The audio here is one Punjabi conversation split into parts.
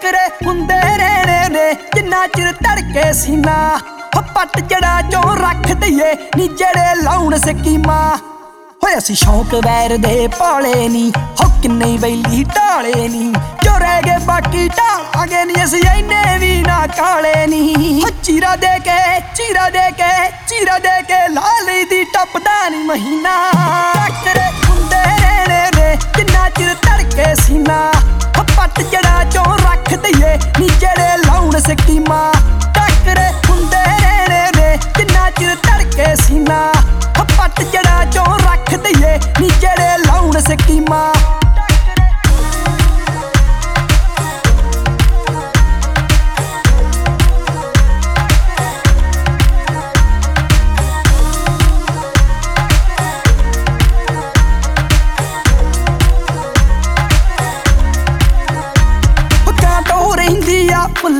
ਟੱਕਰੇ ਹੁੰਦੇ ਰਹਿਣੇ ਨੇ, ਜਿੰਨਾ ਚਿਰ ਧੜਕੇ ਸੀਨਾ। ਹੋ ਪੱਟ ਜੜਾ ਚੋਂ ਰੱਖ ਦਈਏ, ਨੀ ਜਿਹੜੇ ਲਾਉਣ ਸਕੀਮਾਂ। ਹੋਏ ਅਸੀਂ ਸ਼ੌਂਕ ਵੈਰ ਦੇ ਪਾਲੇ ਨਹੀਂ ਹੋ ਕਿੰਨੇ ਬੈਲੀ ਢਾਲੇ ਨਹੀਂ ਜੋ ਰਹਿ ਗਏ ਬਾਕੀ ਢਾਲਾਂਗੇ ਨਹੀਂ ਅਸੀਂ ਇੰਨੇ ਵੀ ਨਾ ਕਾਲੇ ਨਹੀਂ ਹੋ ਚੀਰਾ ਦੇ ਕੇ, ਚੀਰਾ ਦੇ ਕੇ, ਚੀਰਾ ਦੇ ਕੇ ਲਾਲੀ ਦੀ ਟੱਪਦਾ ਨਹੀਂ ਮਹੀਨਾ। ਟੱਕਰੇ ਹੁੰਦੇ ਰਹਿਣੇ ਨੇ, ਜਿੰਨਾ ਚਿਰ ਧੜਕੇ ਸੀਨਾ। ਹੋ ਪੱਟ ਜੜਾ ਚੋਂ ਰੱਖ ਦਈਏ ਨੀ ਜਿਹੜੇ ਲਾਉਣ ਸਕੀਮਾਂ। ਟੱਕਰੇ ਹੁੰਦੇ ਰਹਿਣੇ ਨੇ, ਜਿੰਨਾ ਚਿਰ ਧੜਕੇ ਸੀਨਾ। ਹੋ ਪੱਟ ਜੜਾ ਚੋਂ ਰੱਖ ਦਈਏ ਨੀ ਜਿਹੜੇ ਲਾਉਣ ਸਕੀਮਾਂ।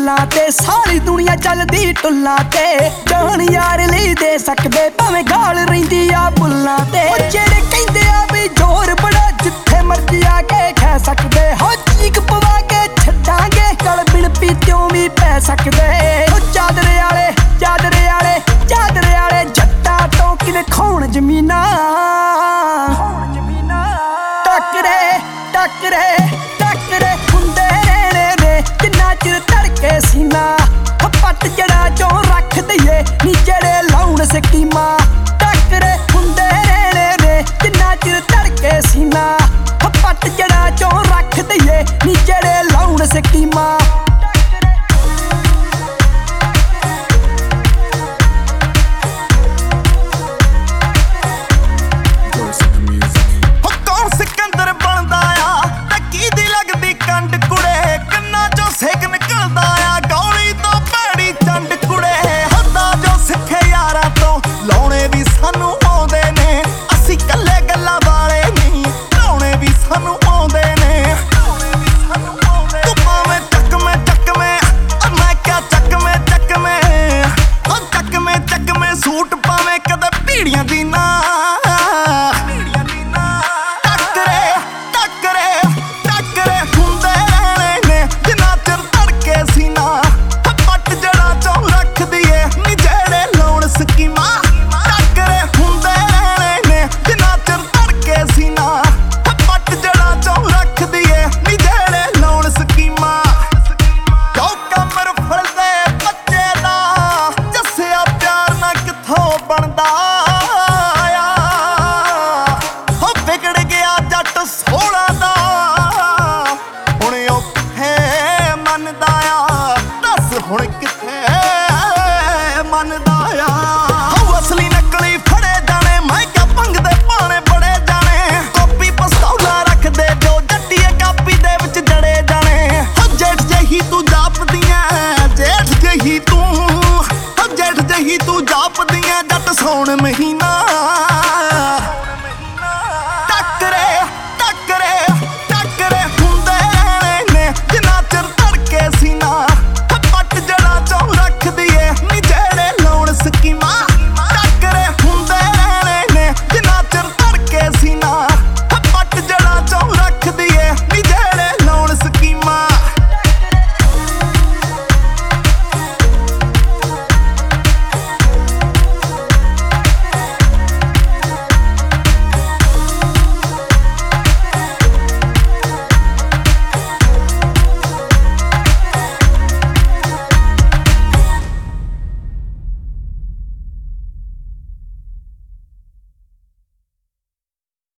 ਫੁੱਲਾਂ ਤੇ ਸਾਰੀ ਦੁਨੀਆ ਚੱਲਦੀ ਟੁੱਲਾਂ ਤੇ। ਜਾਨ ਯਾਰ ਲਈ ਦੇ ਸਕਦੇ, ਭਾਵੇਂ ਗਾਲ ਰਹਿੰਦੀ ਆ ਬੁੱਲਾਂ ਤੇ। ਉਹ ਜਿਹੜੇ ਕਹਿੰਦੇ ਆ ਵੀ ਜ਼ੋਰ ਬੜਾ, ਜਿੱਥੇ ਮਰਜ਼ੀ ਆ ਕੇ ਲਾਉਣ ਮਹੀਨਾ